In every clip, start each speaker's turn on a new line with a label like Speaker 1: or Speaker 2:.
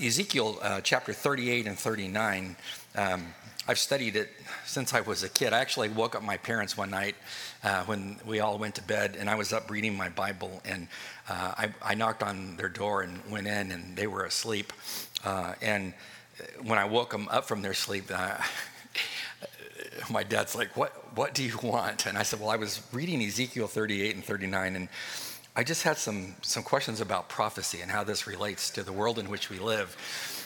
Speaker 1: Ezekiel uh, chapter 38 and 39, um, I've studied it since I was a kid. I actually woke up my parents one night uh, when we all went to bed, and I was up reading my Bible, and uh, I, I, knocked on their door and went in, and they were asleep. Uh, and when I woke them up from their sleep, uh, my dad's like, what, what do you want? And I said, Well, I was reading Ezekiel 38 and 39, and I just had some, some questions about prophecy and how this relates to the world in which we live.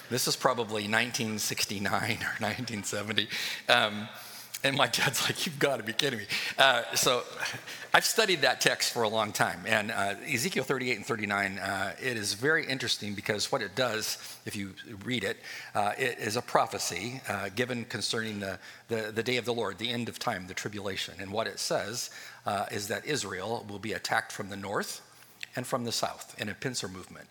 Speaker 1: This is probably 1969 or 1970. Um, and my dad's like, You've got to be kidding me. Uh, so I've studied that text for a long time. And uh, Ezekiel 38 and 39, uh, it is very interesting because what it does, if you read it, uh, it is a prophecy uh, given concerning the, the, the, day of the Lord, the end of time, the tribulation. And what it says uh, is that Israel will be attacked from the north and from the south in a pincer movement.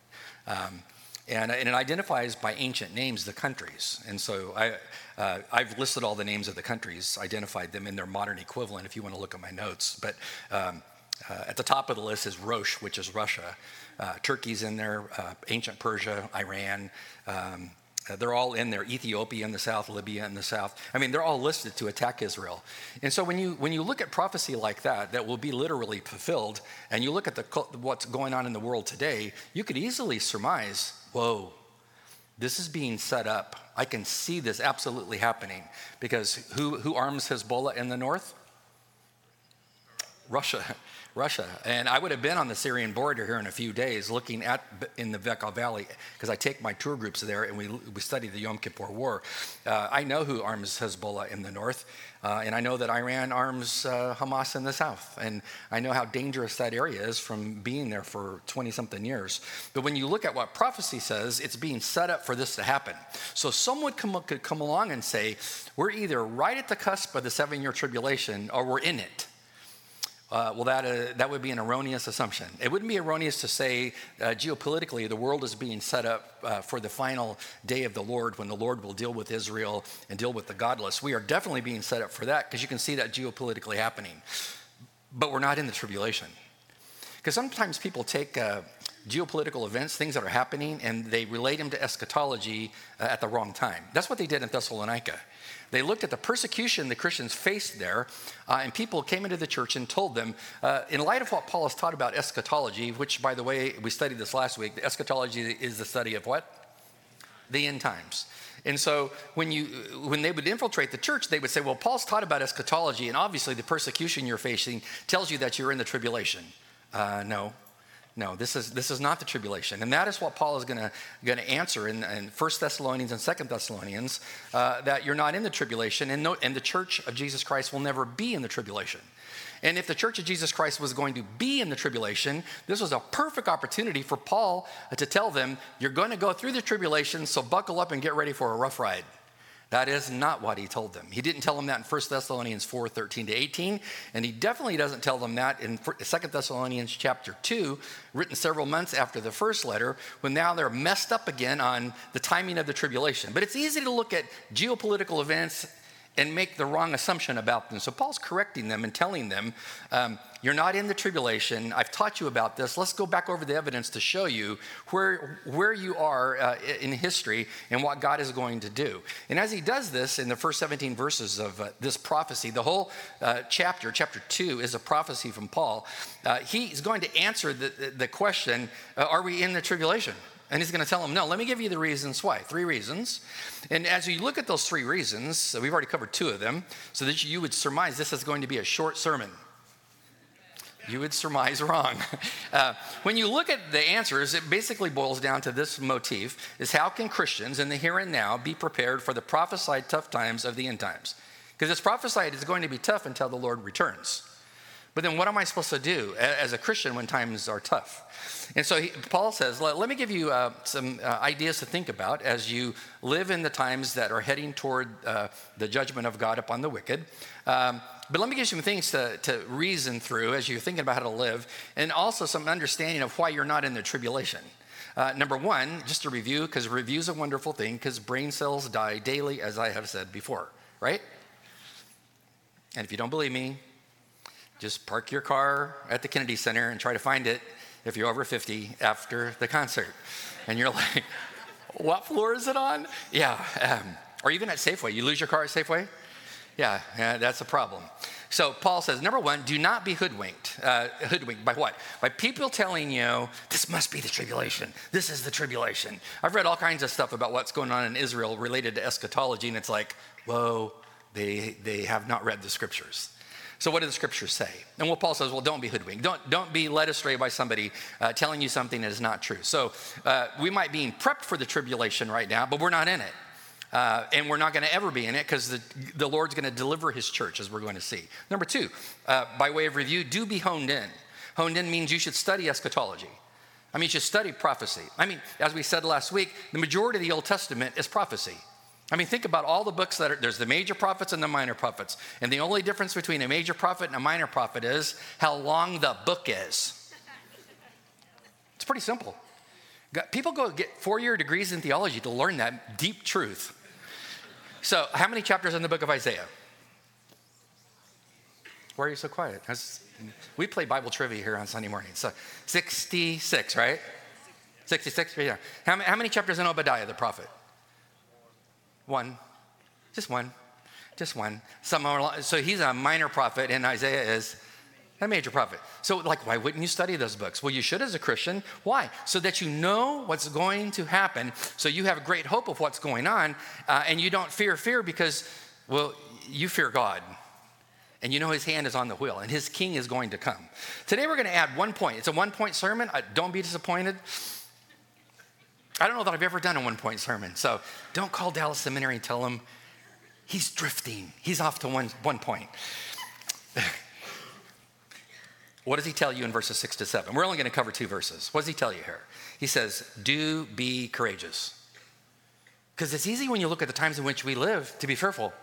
Speaker 1: Um, and, and, it identifies by ancient names the countries. And so I, uh, I've listed all the names of the countries, identified them in their modern equivalent if you want to look at my notes. But um, uh, at the top of the list is Rosh, which is Russia. Uh, Turkey's in there, uh, ancient Persia, Iran, um, uh, they're all in there Ethiopia in the south, Libya in the south. I mean, they're all listed to attack Israel. And so when you, when you look at prophecy like that, that will be literally fulfilled, and you look at the, what's going on in the world today, you could easily surmise whoa, this is being set up. I can see this absolutely happening because who, who arms Hezbollah in the north? Russia. Russia. And I would have been on the Syrian border here in a few days looking at in the Bekaa Valley because I take my tour groups there and we, we study the Yom Kippur War. Uh, I know who arms Hezbollah in the north. Uh, and I know that Iran arms uh, Hamas in the south. And I know how dangerous that area is from being there for 20 something years. But when you look at what prophecy says, it's being set up for this to happen. So someone could come along and say, we're either right at the cusp of the seven year tribulation or we're in it. Uh, well, that, uh, that would be an erroneous assumption. It wouldn't be erroneous to say uh, geopolitically the world is being set up uh, for the final day of the Lord when the Lord will deal with Israel and deal with the godless. We are definitely being set up for that because you can see that geopolitically happening. But we're not in the tribulation. Because sometimes people take uh, geopolitical events, things that are happening, and they relate them to eschatology uh, at the wrong time. That's what they did in Thessalonica. They looked at the persecution the Christians faced there, uh, and people came into the church and told them, uh, in light of what Paul has taught about eschatology, which, by the way, we studied this last week, eschatology is the study of what? The end times. And so when, you, when they would infiltrate the church, they would say, well, Paul's taught about eschatology, and obviously the persecution you're facing tells you that you're in the tribulation. Uh, no, no, this is, this is not the tribulation. And that is what Paul is going to answer in, in 1 Thessalonians and 2 Thessalonians uh, that you're not in the tribulation, and, no, and the church of Jesus Christ will never be in the tribulation. And if the church of Jesus Christ was going to be in the tribulation, this was a perfect opportunity for Paul to tell them, You're going to go through the tribulation, so buckle up and get ready for a rough ride. That is not what he told them. He didn't tell them that in 1 Thessalonians 4 13 to 18, and he definitely doesn't tell them that in 2 Thessalonians chapter 2, written several months after the first letter, when now they're messed up again on the timing of the tribulation. But it's easy to look at geopolitical events and make the wrong assumption about them. So Paul's correcting them and telling them, um, You're not in the tribulation. I've taught you about this. Let's go back over the evidence to show you where, where you are uh, in history and what God is going to do. And as he does this in the first 17 verses of uh, this prophecy, the whole uh, chapter, chapter 2, is a prophecy from Paul. Uh, he's going to answer the, the question uh, Are we in the tribulation? And he's going to tell them, no, let me give you the reasons why. Three reasons. And as you look at those three reasons, we've already covered two of them, so that you would surmise this is going to be a short sermon. You would surmise wrong. Uh, when you look at the answers, it basically boils down to this motif is how can Christians in the here and now be prepared for the prophesied tough times of the end times? Because it's prophesied it's going to be tough until the Lord returns. But then what am I supposed to do as a Christian when times are tough? And so he, Paul says, let, let, me give you uh, some uh, ideas to think about as you live in the times that are heading toward uh, the judgment of God upon the wicked. Um, but let me give you some things to, to reason through as you're thinking about how to live, and also some understanding of why you're not in the tribulation. Uh, number one, just a review, because review is a wonderful thing, because brain cells die daily, as I have said before, right? And if you don't believe me, just park your car at the Kennedy Center and try to find it if you're over 50 after the concert. And you're like, what floor is it on? Yeah. Um, or even at Safeway. You lose your car at Safeway? Yeah, yeah that's a problem. So Paul says, number one, do not be hoodwinked. Uh, hoodwinked by what? By people telling you, this must be the tribulation. This is the tribulation. I've read all kinds of stuff about what's going on in Israel related to eschatology, and it's like, whoa, they, they have not read the scriptures. So what do the scriptures say? And what Paul says, well, don't be hoodwinked. Don't, don't be led astray by somebody uh, telling you something that is not true. So uh, we might be in prepped for the tribulation right now, but we're not in it. Uh, and we're not going to ever be in it because the, the Lord's going to deliver his church, as we're going to see. Number two, uh, by way of review, do be honed in. Honed in means you should study eschatology. I mean, you should study prophecy. I mean, as we said last week, the majority of the Old Testament is prophecy. I mean, think about all the books that are, there's the major prophets and the minor prophets. And the only difference between a major prophet and a minor prophet is how long the book is. It's pretty simple. People go get four year degrees in theology to learn that deep truth. So, how many chapters in the book of Isaiah? Why are you so quiet? We play Bible trivia here on Sunday morning. So, 66, right? 66? Yeah. How, how many chapters in Obadiah, the prophet? One. Just one. Just one. Some are, so he's a minor prophet, and Isaiah is a major prophet. So, like, why wouldn't you study those books? Well, you should as a Christian. Why? So that you know what's going to happen, so you have a great hope of what's going on, uh, and you don't fear fear because, well, you fear God. And you know his hand is on the wheel, and his king is going to come. Today we're going to add one point. It's a one point sermon. Uh, don't be disappointed. I don't know that I've ever done a one point sermon. So don't call Dallas Seminary and tell him he's drifting. He's off to one, one point. What does he tell you in verses six to seven? We're only going to cover two verses. What does he tell you here? He says, Do be courageous. Because it's easy when you look at the times in which we live to be fearful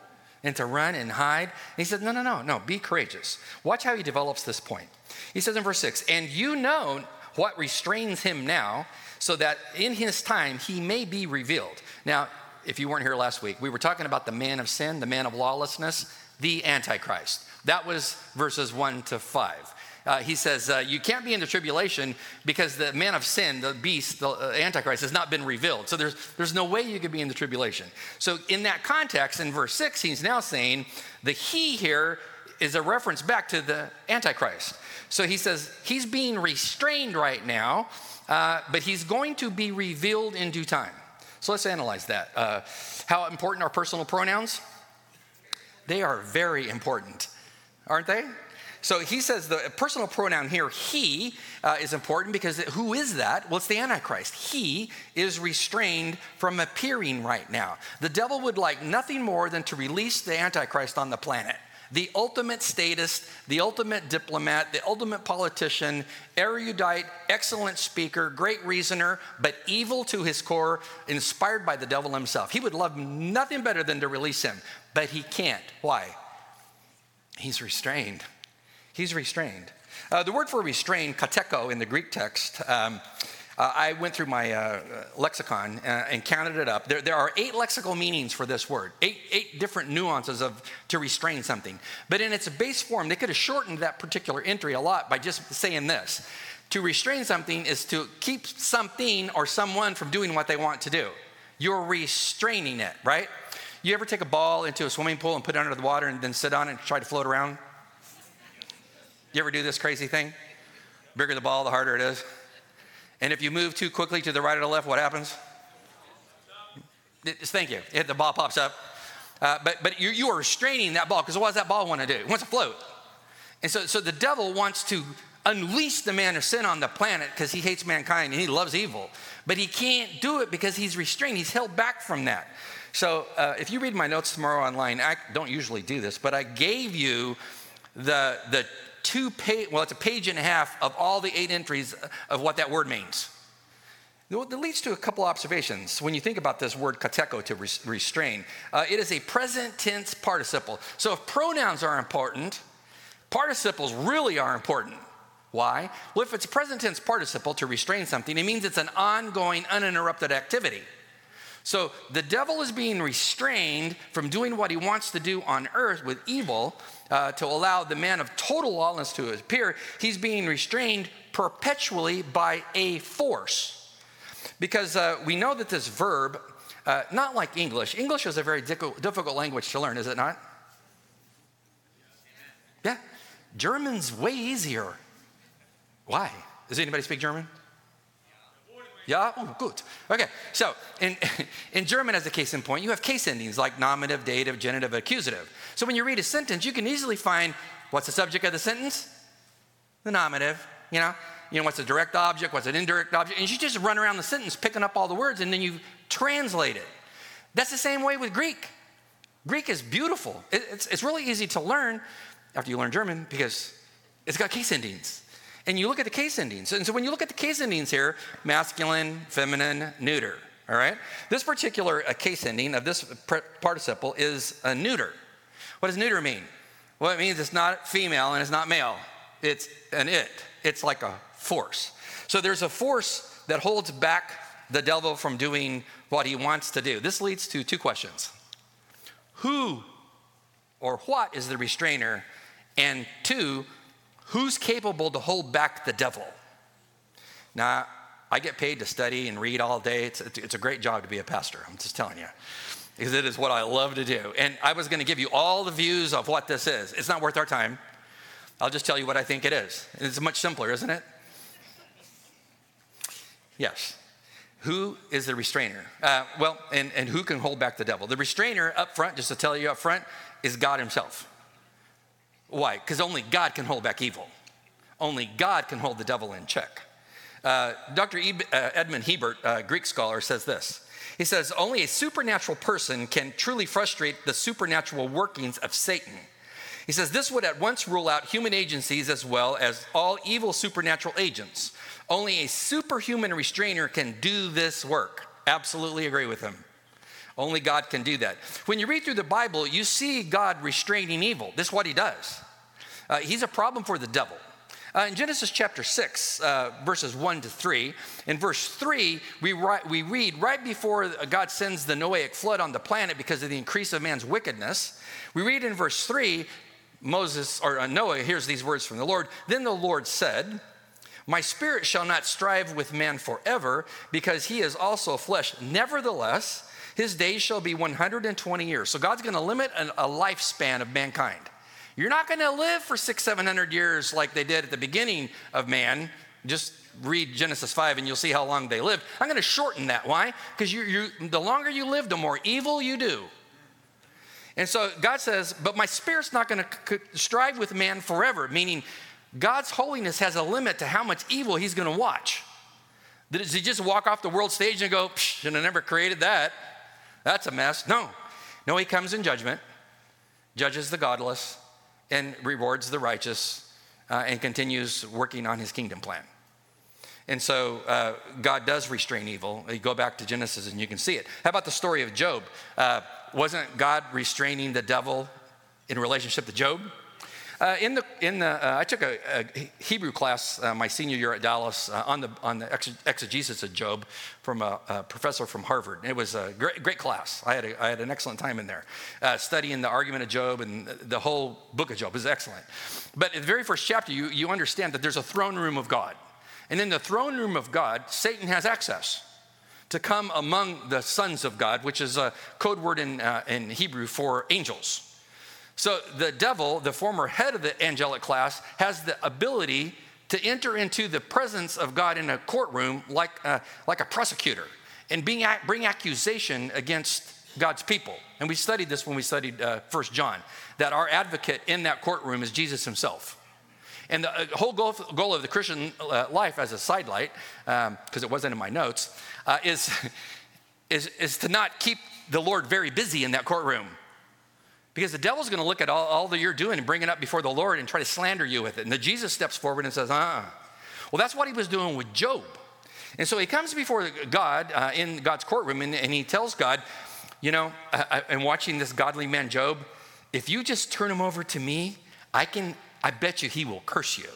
Speaker 1: and to run and hide. And he says, No, no, no, no, be courageous. Watch how he develops this point. He says in verse six, And you know what restrains him now, so that in his time he may be revealed. Now, if you weren't here last week, we were talking about the man of sin, the man of lawlessness, the Antichrist. That was verses one to five uh, he says, uh, You can't be in the tribulation because the man of sin, the beast, the uh, Antichrist, has not been revealed. So there's, there's no way you could be in the tribulation. So, in that context, in verse 6, he's now saying the he here is a reference back to the Antichrist. So he says he's being restrained right now, uh, but he's going to be revealed in due time. So let's analyze that. Uh, how important are personal pronouns? They are very important, aren't they? So he says the personal pronoun here, he, uh, is important because who is that? Well, it's the Antichrist. He is restrained from appearing right now. The devil would like nothing more than to release the Antichrist on the planet. The ultimate statist, the ultimate diplomat, the ultimate politician, erudite, excellent speaker, great reasoner, but evil to his core, inspired by the devil himself. He would love nothing better than to release him, but he can't. Why? He's restrained. He's restrained. Uh, the word for restrained, katecho, in the Greek text, um, uh, I went through my uh, lexicon uh, and counted it up. There, there, are eight lexical meanings for this word, eight, eight different nuances of to restrain something. But in its base form, they could have shortened that particular entry a lot by just saying this. To restrain something is to keep something or someone from doing what they want to do. You're restraining it, right? You ever take a ball into a swimming pool and put it under the water and then sit on it and try to float around? You ever do this crazy thing? Bigger the ball, the harder it is. And if you move too quickly to the right or the left, what happens? Thank you. the ball pops up. Uh, but but you, you are restraining that ball because what does that ball want to do? It wants to float. And so, so the devil wants to unleash the man of sin on the planet because he hates mankind and he loves evil. But he can't do it because he's restrained. He's held back from that. So uh, if you read my notes tomorrow online, I don't usually do this, but I gave you the, the two page, well, it's a page and a half of all the eight entries of what that word means. That leads to a couple observations when you think about this word katecho to restrain. Uh, it is a present tense participle. So if pronouns are important, participles really are important. Why? Well, if it's a present tense participle to restrain something, it means it's an ongoing, uninterrupted activity. So the devil is being restrained from doing what he wants to do on earth with evil uh, to allow the man of total lawlessness to appear. He's being restrained perpetually by a force. Because uh, we know that this verb, uh, not like English, English is a very difficult language to learn, is it not? Yeah. German's way easier. Why? Does anybody speak German? Yeah? Oh, good. Okay, so in, in German, as a case in point, you have case endings like nominative, dative, genitive, accusative. So when you read a sentence, you can easily find what's the subject of the sentence? The nominative, you know? You know, what's a direct object, what's an indirect object, and you just run around the sentence picking up all the words and then you translate it. That's the same way with Greek. Greek is beautiful. It's, it's really easy to learn after you learn German because it's got case endings and you look at the case endings. And so when you look at the case endings here, masculine, feminine, neuter, all right? This particular uh, case ending of this participle is a neuter. What does neuter mean? Well, it means it's not female and it's not male. It's an it. It's like a force. So there's a force that holds back the devil from doing what he wants to do. This leads to two questions Who or what is the restrainer? And two, who's capable to hold back the devil? Now, I get paid to study and read all day. It's, it's a great job to be a pastor, I'm just telling you, because it is what I love to do. And I was going to give you all the views of what this is. It's not worth our time. I'll just tell you what I think it is. It's much simpler, isn't it? Yes. Who is the restrainer? Uh, well, and, and who can hold back the devil? The restrainer up front, just to tell you up front, is God Himself. Why? Because only God can hold back evil. Only God can hold the devil in check. Uh, Dr. E- uh, Edmond Hiebert, a Greek scholar, says this. He says, Only a supernatural person can truly frustrate the supernatural workings of Satan. He says, This would at once rule out human agencies as well as all evil supernatural agents. Only a superhuman restrainer can do this work. Absolutely agree with him. Only God can do that. When you read through the Bible, you see God restraining evil. This is what he does. Uh, he's a problem for the devil. Uh, in Genesis chapter 6, uh, verses 1 to 3, in verse 3, we, write, we read right before God sends the Noahic flood on the planet because of the increase of man's wickedness, we read in verse 3, Moses, or uh, Noah hears these words from the Lord. Then the Lord said, My spirit shall not strive with man forever, because he is also flesh. Nevertheless, his days shall be 120 years. So God's going to limit a lifespan of mankind. You're not going to live for six, 700 years like they did at the beginning of man. Just read Genesis 5 and you'll see how long they lived. I'm going to shorten that. Why? Because you, you, the longer you live, the more evil you do. And so God says, but my spirit's not going to strive with man forever, meaning God's holiness has a limit to how much evil he's going to watch. Does he just walk off the world stage and go, should have never created that? That's a mess. No. No, he comes in judgment, judges the godless, and rewards the righteous, uh, and continues working on his kingdom plan. And so uh, God does restrain evil. You go back to Genesis and you can see it. How about the story of Job? Uh, wasn't God restraining the devil in relationship to Job? Uh, in the, in the, uh, I took a, a Hebrew class uh, my senior year at Dallas uh, on the, on the exegesis of Job from a, a, professor from Harvard. It was a great, great class. I had, a, I had an excellent time in there, uh, studying the argument of Job and the whole book of Job. Was excellent. But in the very first chapter, you, you understand that there's a throne room of God. And in the throne room of God, Satan has access to come among the sons of God, which is a code word in, uh, in Hebrew for angels. So the devil, the former head of the angelic class, has the ability to enter into the presence of God in a courtroom like, uh, like a prosecutor and being, bring accusation against God's people. And we studied this when we studied uh, 1 John, that our advocate in that courtroom is Jesus himself. And the uh, whole goal, goal of the Christian uh, life, as a sidelight, because um, it wasn't in my notes, uh, is, is, is to not keep the Lord very busy in that courtroom. Because the devil's going to look at all, all that you're doing and bring it up before the Lord and try to slander you with it. And the Jesus steps forward and says, uh uh Well, that's what he was doing with Job. And so he comes before God uh, in God's courtroom and, and, he tells God, You know, I, I'm watching this godly man, Job. If you just turn him over to me, I can, I bet you he will curse you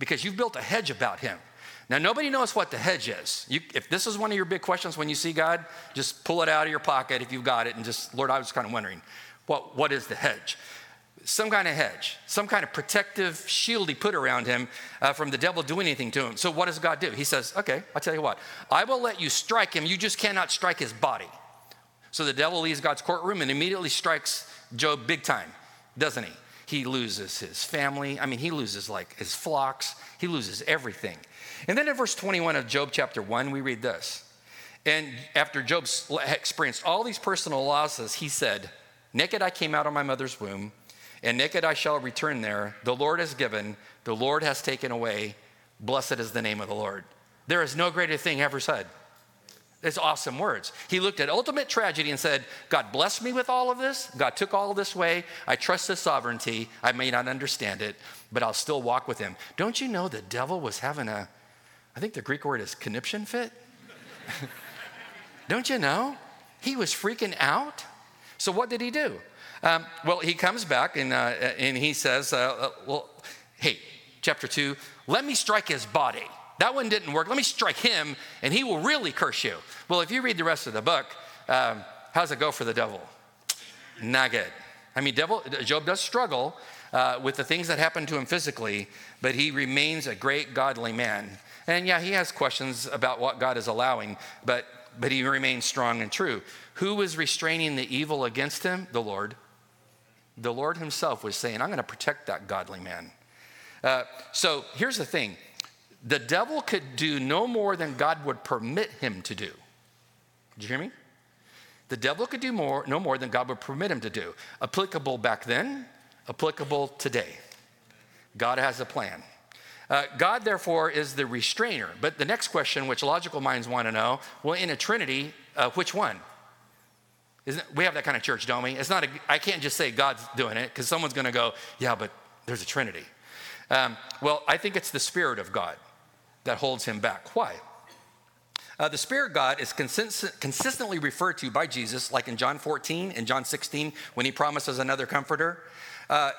Speaker 1: because you've built a hedge about him. Now, nobody knows what the hedge is. You, if this is one of your big questions when you see God, just pull it out of your pocket if you've got it and just, Lord, I was kind of wondering. What, what is the hedge? some kind of hedge, some kind of protective shield he put around him uh, from the devil doing anything to him. So, what does God do? He says, Okay, I'll tell you what, I will let you strike him, you just cannot strike his body. So, the devil leaves God's courtroom and immediately strikes Job big time, doesn't he? He loses his family. I mean, he loses like his flocks, he loses everything. And then in verse 21 of Job chapter 1, we read this. And after Job experienced all these personal losses, he said, Naked I came out of my mother's womb and naked I shall return there. The Lord has given, the Lord has taken away. Blessed is the name of the Lord. There is no greater thing ever said. It's awesome words. He looked at ultimate tragedy and said, God blessed me with all of this. God took all this away. I trust his sovereignty. I may not understand it, but I'll still walk with him. Don't you know the devil was having a, I think the Greek word is conniption fit? Don't you know? He was freaking out. So what did he do? Um, well, he comes back and, uh, and he says, uh, uh, Well, hey, chapter 2, let me strike his body. That one didn't work. Let me strike him, and he will really curse you. Well, if you read the rest of the book, um, how's it go for the devil? Not good. I mean, devil, Job does struggle uh, with the things that happen to him physically, but he remains a great godly man. And yeah, he has questions about what God is allowing, but, but he remained strong and true. Who was restraining the evil against him? The Lord the Lord Himself was saying, I'm going to protect that godly man. Uh, so here's the thing the devil could do no more than God would permit him to do. Did you hear me? The devil could do more, no more than God would permit him to do. Applicable back then, applicable today. God has a plan. Uh, God, therefore, is the restrainer. But the next question, which logical minds want to know well, in a Trinity, uh, which one? Isn't, we have that kind of church, don't we? It's not a, I can't just say God's doing it because someone's going to go, yeah, but there's a Trinity. Um, well, I think it's the Spirit of God that holds him back. Why? Uh, the Spirit God is consist- consistently referred to by Jesus, like in John 14 and John 16, when he promises another comforter. Uh,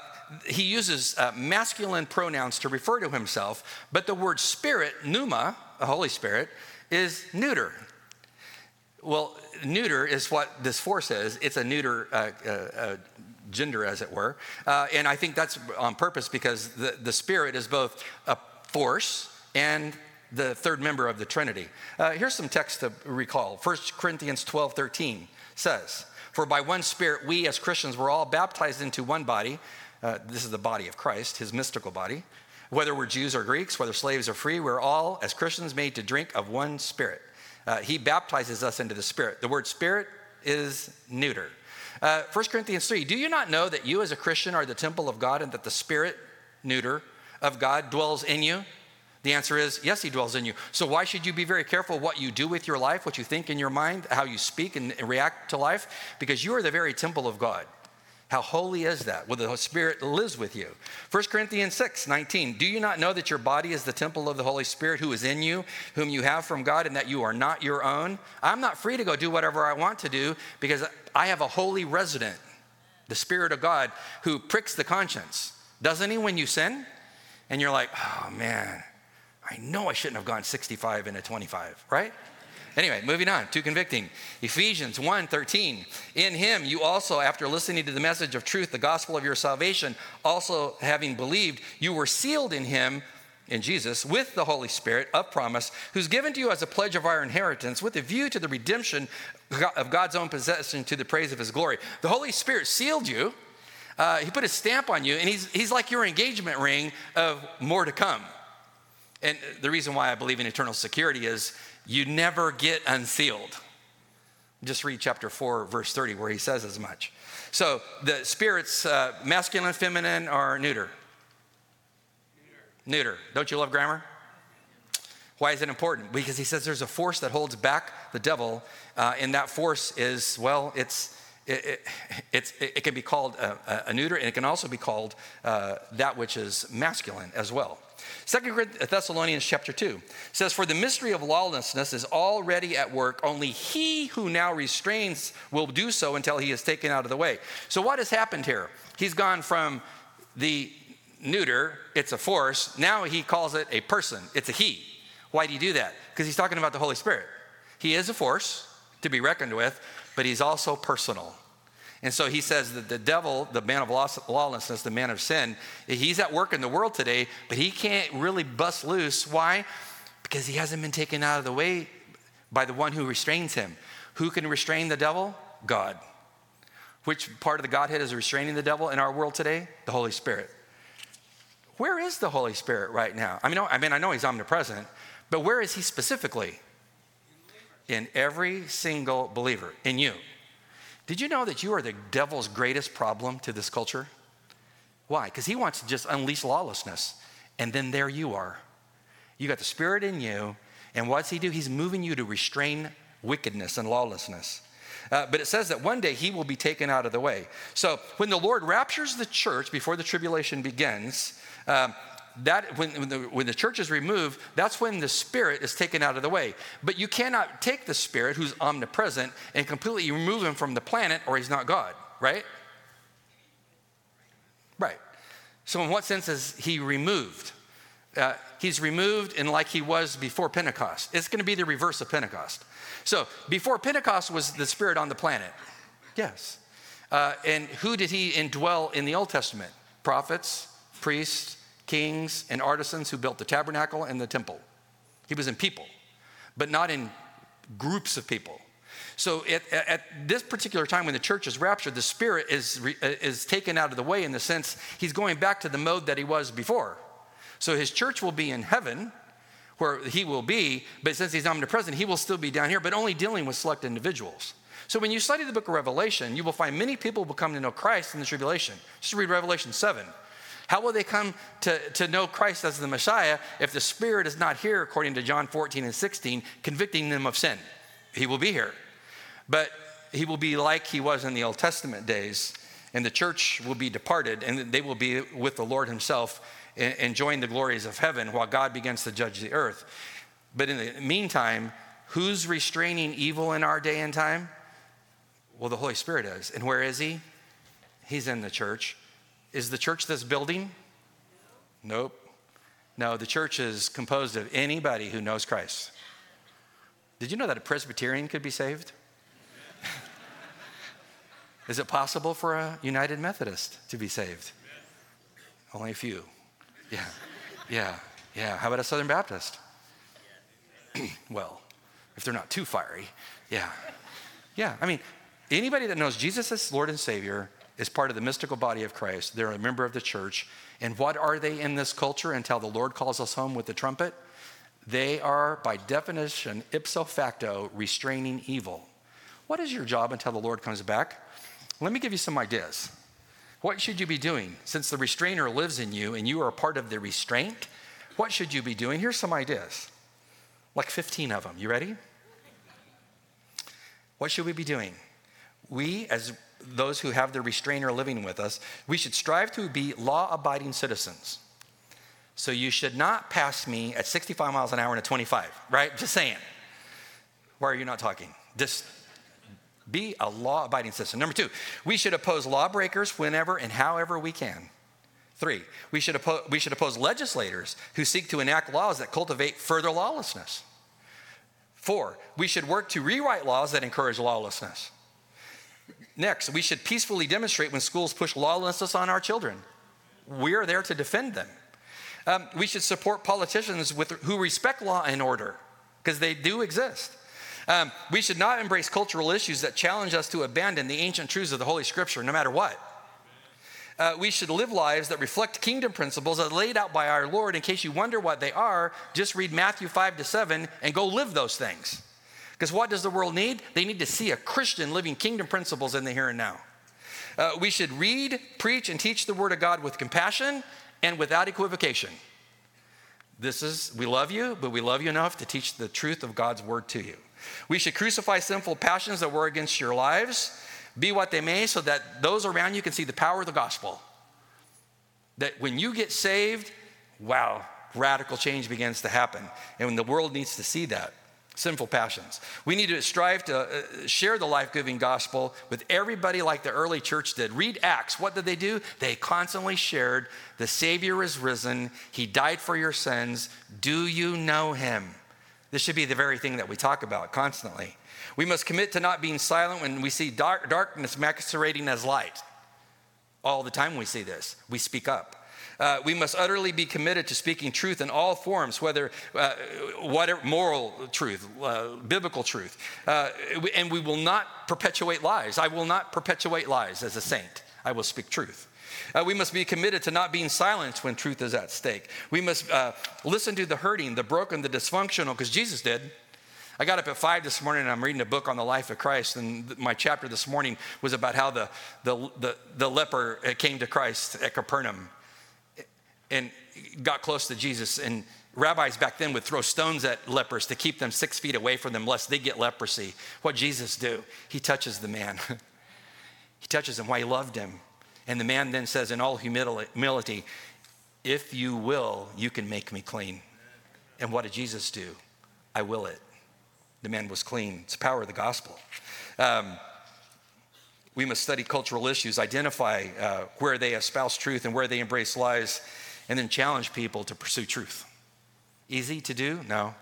Speaker 1: he uses uh, masculine pronouns to refer to himself, but the word spirit, pneuma, the Holy Spirit, is neuter. Well, neuter is what this force is. It's a neuter uh, uh, uh, gender, as it were. Uh, and I think that's on purpose because the, the Spirit is both a force and the third member of the Trinity. Uh, here's some text to recall 1 Corinthians 12 13 says, For by one Spirit we as Christians were all baptized into one body. Uh, this is the body of Christ, his mystical body. Whether we're Jews or Greeks, whether slaves or free, we're all, as Christians, made to drink of one Spirit. Uh, he baptizes us into the Spirit. The word Spirit is neuter. Uh, 1 Corinthians 3 Do you not know that you as a Christian are the temple of God and that the Spirit, neuter, of God dwells in you? The answer is yes, he dwells in you. So, why should you be very careful what you do with your life, what you think in your mind, how you speak and, and react to life? Because you are the very temple of God. How holy is that? Well, the Spirit lives with you. 1 Corinthians 6 19. Do you not know that your body is the temple of the Holy Spirit who is in you, whom you have from God, and that you are not your own? I'm not free to go do whatever I want to do because I have a holy resident, the Spirit of God, who pricks the conscience. Doesn't he when you sin? And you're like, oh man, I know I shouldn't have gone 65 into 25, right? Anyway, moving on, too convicting. Ephesians 1 13. In him you also, after listening to the message of truth, the gospel of your salvation, also having believed, you were sealed in him, in Jesus, with the Holy Spirit of promise, who's given to you as a pledge of our inheritance, with a view to the redemption of God's own possession to the praise of his glory. The Holy Spirit sealed you. Uh, he put a stamp on you, and he's, he's like your engagement ring of more to come. And the reason why I believe in eternal security is you never get unsealed. Just read chapter 4, verse 30, where he says as much. So the spirits, uh, masculine, feminine, or neuter? neuter? Neuter. Don't you love grammar? Why is it important? Because he says there's a force that holds back the devil, uh, and that force is, well, it's. It, it, it can be called a, a, neuter, and it can also be called uh, that which is masculine as well. Second Thessalonians chapter 2 says, For the mystery of lawlessness is already at work, only he who now restrains will do so until he is taken out of the way. So, what has happened here? He's gone from the neuter, it's a force, now he calls it a person, it's a he. Why do you do that? Because he's talking about the Holy Spirit. He is a force to be reckoned with, but he's also personal. And so he says that the devil, the man of lawlessness, the man of sin, he's at work in the world today, but he can't really bust loose. Why? Because he hasn't been taken out of the way by the one who restrains him. Who can restrain the devil? God. Which part of the Godhead is restraining the devil in our world today? The Holy Spirit. Where is the Holy Spirit right now? I mean, I mean, I know he's omnipresent, but where is he specifically? In every single believer, in you. Did you know that you are the devil's greatest problem to this culture? Why? Because he wants to just unleash lawlessness. And then there you are. You got the Spirit in you. And what's he do? He's moving you to restrain wickedness and lawlessness. Uh, but it says that one day he will be taken out of the way. So when the Lord raptures the church before the tribulation begins, um, that when, when, the, when the church is removed, that's when the spirit is taken out of the way. But you cannot take the spirit who's omnipresent and completely remove him from the planet, or he's not God, right? Right. So, in what sense is he removed? Uh, he's removed in like he was before Pentecost. It's going to be the reverse of Pentecost. So, before Pentecost was the Spirit on the planet. Yes. Uh, and who did he indwell in the Old Testament? Prophets, priests, kings, and artisans who built the tabernacle and the temple. He was in people, but not in groups of people. So at, at, this particular time when the church is raptured, the spirit is, uh, is taken out of the way in the sense he's going back to the mode that he was before. So his church will be in heaven where he will be, but since he's omnipresent, he will still be down here, but only dealing with select individuals. So when you study the book of Revelation, you will find many people will come to know Christ in the tribulation. Just read Revelation 7. How will they come to, to know Christ as the Messiah if the Spirit is not here, according to John 14 and 16, convicting them of sin? He will be here. But he will be like he was in the Old Testament days, and the church will be departed, and they will be with the Lord himself, enjoying the glories of heaven while God begins to judge the earth. But in the meantime, who's restraining evil in our day and time? Well, the Holy Spirit is. And where is he? He's in the church. Is the church this building? Nope. No, the church is composed of anybody who knows Christ. Did you know that a Presbyterian could be saved? is it possible for a United Methodist to be saved? Only a few. Yeah, yeah, yeah. How about a Southern Baptist? well, if they're not too fiery, yeah. Yeah, I mean, anybody that knows Jesus as Lord and Savior is part of the mystical body of Christ. They're a member of the church. And what are they in this culture until the Lord calls us home with the trumpet? They are, by definition, ipso facto, restraining evil. What is your job until the Lord comes back? Let me give you some ideas. What should you be doing? Since the restrainer lives in you and you are a part of the restraint, what should you be doing? Here's some ideas, like 15 of them. You ready? What should we be doing? We, as those who have the restrainer living with us, we should strive to be law abiding citizens. So you should not pass me at 65 miles an hour in a 25, right? Just saying. Why are you not talking? Just be a law abiding citizen. Number two, we should oppose lawbreakers whenever and however we can. Three, we should, oppo- we should oppose legislators who seek to enact laws that cultivate further lawlessness. Four, we should work to rewrite laws that encourage lawlessness. Next, we should peacefully demonstrate when schools push lawlessness on our children. We are there to defend them. Um, we should support politicians with, who respect law and order, because they do exist. Um, we should not embrace cultural issues that challenge us to abandon the ancient truths of the Holy Scripture, no matter what. Uh, we should live lives that reflect kingdom principles as laid out by our Lord. In case you wonder what they are, just read Matthew 5 to 7 and go live those things. Because what does the world need? They need to see a Christian living kingdom principles in the here and now. Uh, we should read, preach, and teach the Word of God with compassion and without equivocation. This is, we love you, but we love you enough to teach the truth of God's Word to you. We should crucify sinful passions that war against your lives, be what they may, so that those around you can see the power of the gospel. That when you get saved, wow, radical change begins to happen. And the world needs to see that sinful passions. We need to strive to uh, share the life giving gospel with everybody like the early church did. Read Acts. What did they do? They constantly shared the Savior is risen, He died for your sins. Do you know Him? This should be the very thing that we talk about constantly. We must commit to not being silent when we see dark, darkness masquerading as light. All the time we see this, we speak up. Uh, we must utterly be committed to speaking truth in all forms, whether uh, whatever moral truth, uh, biblical truth, uh, and we will not perpetuate lies. I will not perpetuate lies as a saint. I will speak truth. Uh, we must be committed to not being silent when truth is at stake. We must uh, listen to the hurting, the broken, the dysfunctional, because Jesus did. I got up at five this morning and I'm reading a book on the life of Christ. And my chapter this morning was about how the, the, the, the leper came to Christ at Capernaum and got close to Jesus. And rabbis back then would throw stones at lepers to keep them six feet away from them, lest they get leprosy. What Jesus do? He touches the man. he touches him. Why he loved him. And the man then says, in all humility, If you will, you can make me clean. And what did Jesus do? I will it. The man was clean. It's the power of the gospel. Um, we must study cultural issues, identify uh, where they espouse truth and where they embrace lies, and then challenge people to pursue truth. Easy to do? No.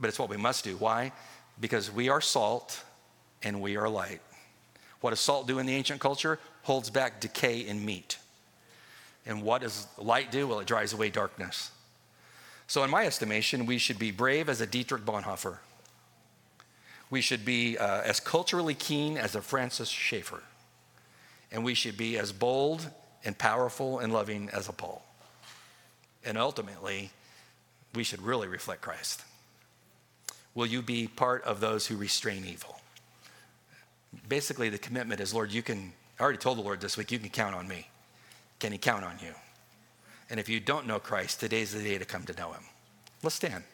Speaker 1: But it's what we must do. Why? Because we are salt and we are light. What does salt do in the ancient culture? holds back decay in meat. And what does light do? Well, it drives away darkness. So, in my estimation, we should be brave as a Dietrich Bonhoeffer. We should be uh, as culturally keen as a Francis Schaeffer. And we should be as bold and powerful and loving as a Paul. And ultimately, we should really reflect Christ. Will you be part of those who restrain evil? Basically, the commitment is Lord, you can I already told the Lord this week, you can count on me. Can he count on you? And if you don't know Christ, today's the day to come to know him. Let's stand.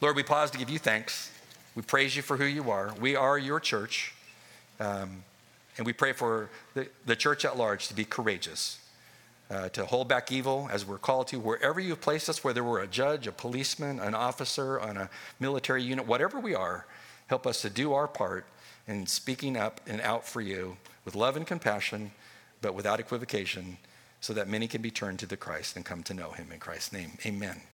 Speaker 1: Lord, we pause to give you thanks. We praise you for who you are. We are your church. Um, and we pray for the, the church at large to be courageous, uh, to hold back evil as we're called to, wherever you've placed us, whether we're a judge, a policeman, an officer on a military unit, whatever we are, help us to do our part in speaking up and out for you with love and compassion, but without equivocation, so that many can be turned to the Christ and come to know him in Christ's name. Amen.